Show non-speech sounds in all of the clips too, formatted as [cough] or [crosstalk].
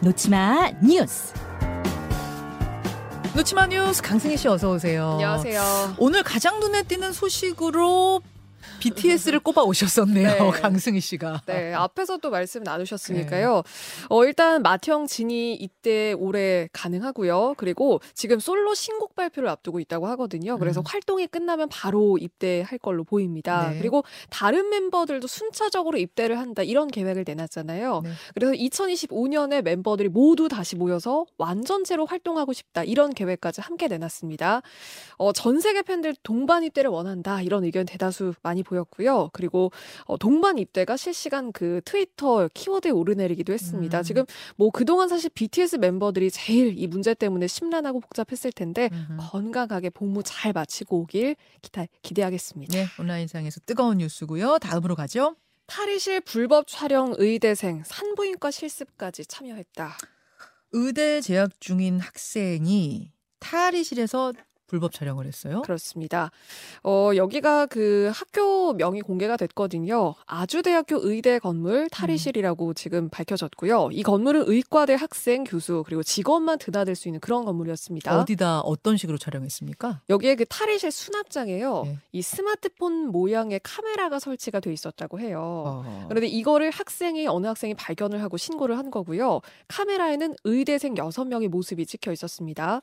놓치마 뉴스. 놓치마 뉴스 강승희 씨 어서 오세요. 안녕하세요. 오늘 가장 눈에 띄는 소식으로 BTS를 [laughs] 꼽아 오셨었네요. 네. 강승희 씨가. 네, 앞에서도 말씀 나누셨으니까요. 어, 일단 마티형 진이 이때 올해 가능하고요. 그리고 지금 솔로 신곡 발표를 앞두고 있다고 하거든요. 그래서 음. 활동이 끝나면 바로 입대할 걸로 보입니다. 네. 그리고 다른 멤버들도 순차적으로 입대를 한다 이런 계획을 내놨잖아요. 네. 그래서 2025년에 멤버들이 모두 다시 모여서 완전체로 활동하고 싶다 이런 계획까지 함께 내놨습니다. 어, 전 세계 팬들 동반 입대를 원한다 이런 의견 대다수 많이 보였고요. 그리고 어, 동반 입대가 실시간 그 트위터 키워드에 오르내리기도 했습니다. 음. 지금 뭐 그동안 사실 BTS 멤버들이 제일 이 문제 때문에 심란하고 복잡했을 텐데 음흠. 건강하게 복무 잘 마치고 오길 기다, 기대하겠습니다. 네, 온라인상에서 뜨거운 뉴스고요. 다음으로 가죠. 탈의실 불법 촬영 의대생 산부인과 실습까지 참여했다. 의대 재학 중인 학생이 탈의실에서 불법 촬영을 했어요. 그렇습니다. 어, 여기가 그 학교 명이 공개가 됐거든요. 아주대학교 의대 건물 탈의실이라고 지금 밝혀졌고요. 이 건물은 의과대 학생, 교수, 그리고 직원만 드나들 수 있는 그런 건물이었습니다. 어디다 어떤 식으로 촬영했습니까? 여기에 그 탈의실 수납장에요. 네. 이 스마트폰 모양의 카메라가 설치가 돼 있었다고 해요. 어. 그런데 이거를 학생이 어느 학생이 발견을 하고 신고를 한 거고요. 카메라에는 의대생 여섯 명의 모습이 찍혀 있었습니다.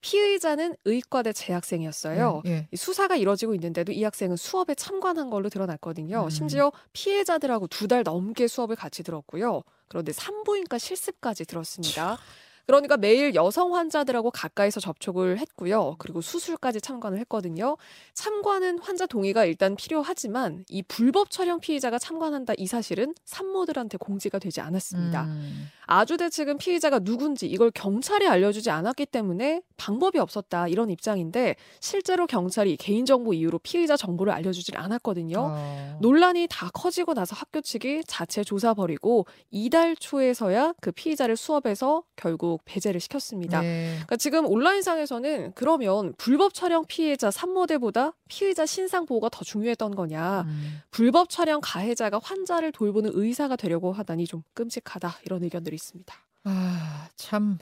피의자는 의과 대 재학생이었어요. 예, 예. 이 수사가 이뤄지고 있는데도 이 학생은 수업에 참관한 걸로 드러났거든요. 음. 심지어 피해자들하고 두 달 넘게 수업을 같이 들었고요. 그런데 산부인과 실습까지 들었습니다. 그러니까 매일 여성 환자들하고 가까이서 접촉을 했고요. 그리고 수술까지 참관을 했거든요. 참관은 환자 동의가 일단 필요하지만 이 불법 촬영 피의자가 참관한다 이 사실은 산모들한테 공지가 되지 않았습니다. 음. 아주대 측은 피의자가 누군지 이걸 경찰에 알려주지 않았기 때문에 방법이 없었다 이런 입장인데 실제로 경찰이 개인정보 이유로 피의자 정보를 알려주질 않았거든요. 어. 논란이 다 커지고 나서 학교 측이 자체 조사 벌이고 이달 초에서야 그 피의자를 수업에서 결국 배제를 시켰습니다. 네. 그러니까 지금 온라인상에서는 그러면 불법 촬영 피해자 산모대보다 피의자 신상 보호가 더 중요했던 거냐. 음. 불법 촬영 가해자가 환자를 돌보는 의사가 되려고 하다니 좀 끔찍하다 이런 의견들이 있습니다. 아, 참,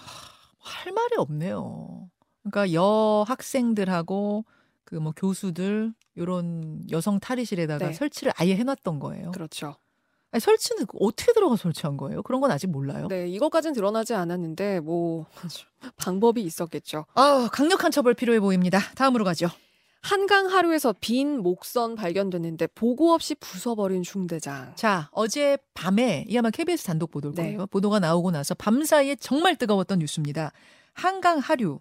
할 말이 없네요. 그러니까 여 학생들하고 그 뭐 교수들, 요런 여성 탈의실에다가 네. 설치를 아예 해놨던 거예요. 그렇죠. 아니, 설치는 어떻게 들어가 설치한 거예요? 그런 건 아직 몰라요. 네, 이것까지는 드러나지 않았는데 뭐 방법이 있었겠죠. 아, 강력한 처벌 필요해 보입니다. 다음으로 가죠. 한강 하루에서 빈 목선 발견됐는데 보고 없이 부숴버린 중대장. 자, 어제 밤에 이 아마 KBS 단독 보도일 네. 거예요. 보도가 나오고 나서 밤 사이에 정말 뜨거웠던 뉴스입니다. 한강 하류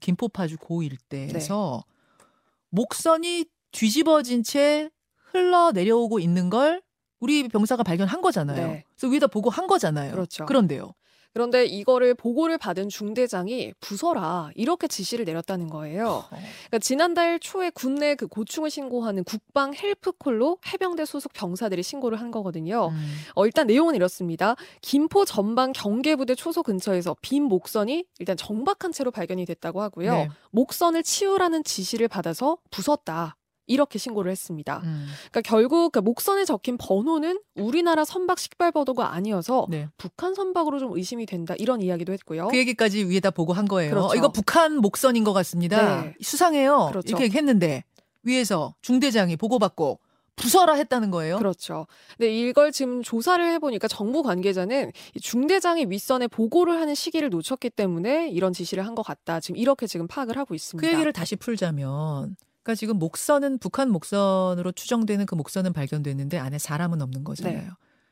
김포 파주 고 일대에서 네. 목선이 뒤집어진 채 흘러 내려오고 있는 걸 우리 병사가 발견한 거잖아요. 네. 그래서 위에다 보고 한 거잖아요. 그렇죠. 그런데요. 그런데 이거를 보고를 받은 중대장이 부숴라 이렇게 지시를 내렸다는 거예요. 그러니까 지난달 초에 군내 그 고충을 신고하는 국방 헬프콜로 해병대 소속 병사들이 신고를 한 거거든요. 음. 어, 일단 내용은 이렇습니다. 김포 전방 경계부대 초소 근처에서 빈 목선이 일단 정박한 채로 발견이 됐다고 하고요. 네. 목선을 치우라는 지시를 받아서 부쉈다. 이렇게 신고를 했습니다. 음. 그러니까 결국 그 목선에 적힌 번호는 우리나라 선박 식별 번호가 아니어서 네. 북한 선박으로 좀 의심이 된다. 이런 이야기도 했고요. 그 얘기까지 위에다 보고 한 거예요. 그렇죠. 어, 이거 북한 목선인 것 같습니다. 네. 수상해요. 그렇죠. 이렇게 얘기했는데 위에서 중대장이 보고받고 부숴라 했다는 거예요. 그렇죠. 근데 이걸 지금 조사를 해보니까 정부 관계자는 이 중대장이 윗선에 보고를 하는 시기를 놓쳤기 때문에 이런 지시를 한 것 같다. 지금 이렇게 지금 파악을 하고 있습니다. 그 얘기를 다시 풀자면, 그러니까 지금 목선은 북한 목선으로 추정되는 그 목선은 발견됐는데 안에 사람은 없는 거잖아요. 네.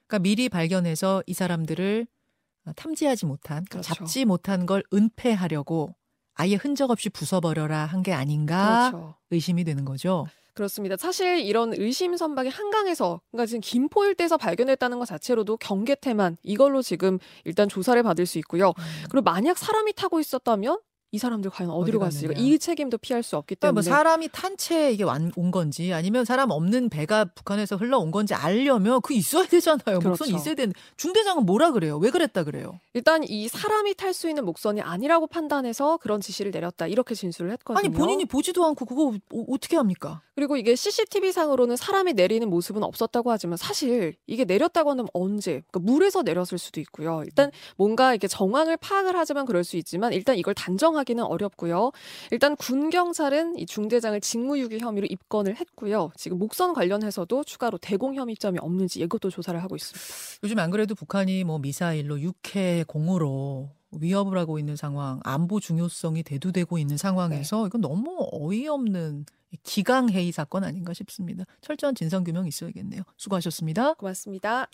그러니까 미리 발견해서 이 사람들을 탐지하지 못한, 그렇죠. 잡지 못한 걸 은폐하려고 아예 흔적 없이 부숴버려라 한 게 아닌가 그렇죠. 의심이 되는 거죠. 그렇습니다. 사실 이런 의심 선박이 한강에서 그러니까 지금 김포 일대에서 발견됐다는 것 자체로도 경계 태만 이걸로 지금 일단 조사를 받을 수 있고요. 음. 그리고 만약 사람이 타고 있었다면 이 사람들 과연 어디로 어디 갔을까? 이 책임도 피할 수 없기 그러니까 뭐 때문에 사람이 탄채 이게 완- 온 건지 아니면 사람 없는 배가 북한에서 흘러온 건지 알려면 그 있어야 되잖아요. 목선이 그렇죠. 있어야 되는. 중대장은 뭐라 그래요? 왜 그랬다 그래요? 일단 이 사람이 탈 수 있는 목선이 아니라고 판단해서 그런 지시를 내렸다 이렇게 진술을 했거든요. 아니 본인이 보지도 않고 그거 어, 떻게 합니까? 그리고 이게 CCTV 상으로는 사람이 내리는 모습은 없었다고 하지만 사실 이게 내렸다고 하면 언제? 그러니까 물에서 내렸을 수도 있고요. 일단 뭔가 이게 정황을 파악을 하자면 그럴 수 있지만 일단 이걸 단정하 기는 어렵고요. 일단 군 경찰은 이 중대장을 직무유기 혐의로 입건을 했고요. 지금 목선 관련해서도 추가로 대공 혐의점이 없는지 이것도 조사를 하고 있습니다. 요즘 안 그래도 북한이 뭐 미사일로 육해 공으로 위협을 하고 있는 상황, 안보 중요성이 대두되고 있는 상황에서 이건 너무 어이없는 기강 회의 사건 아닌가 싶습니다. 철저한 진상 규명이 있어야겠네요. 수고하셨습니다. 고맙습니다.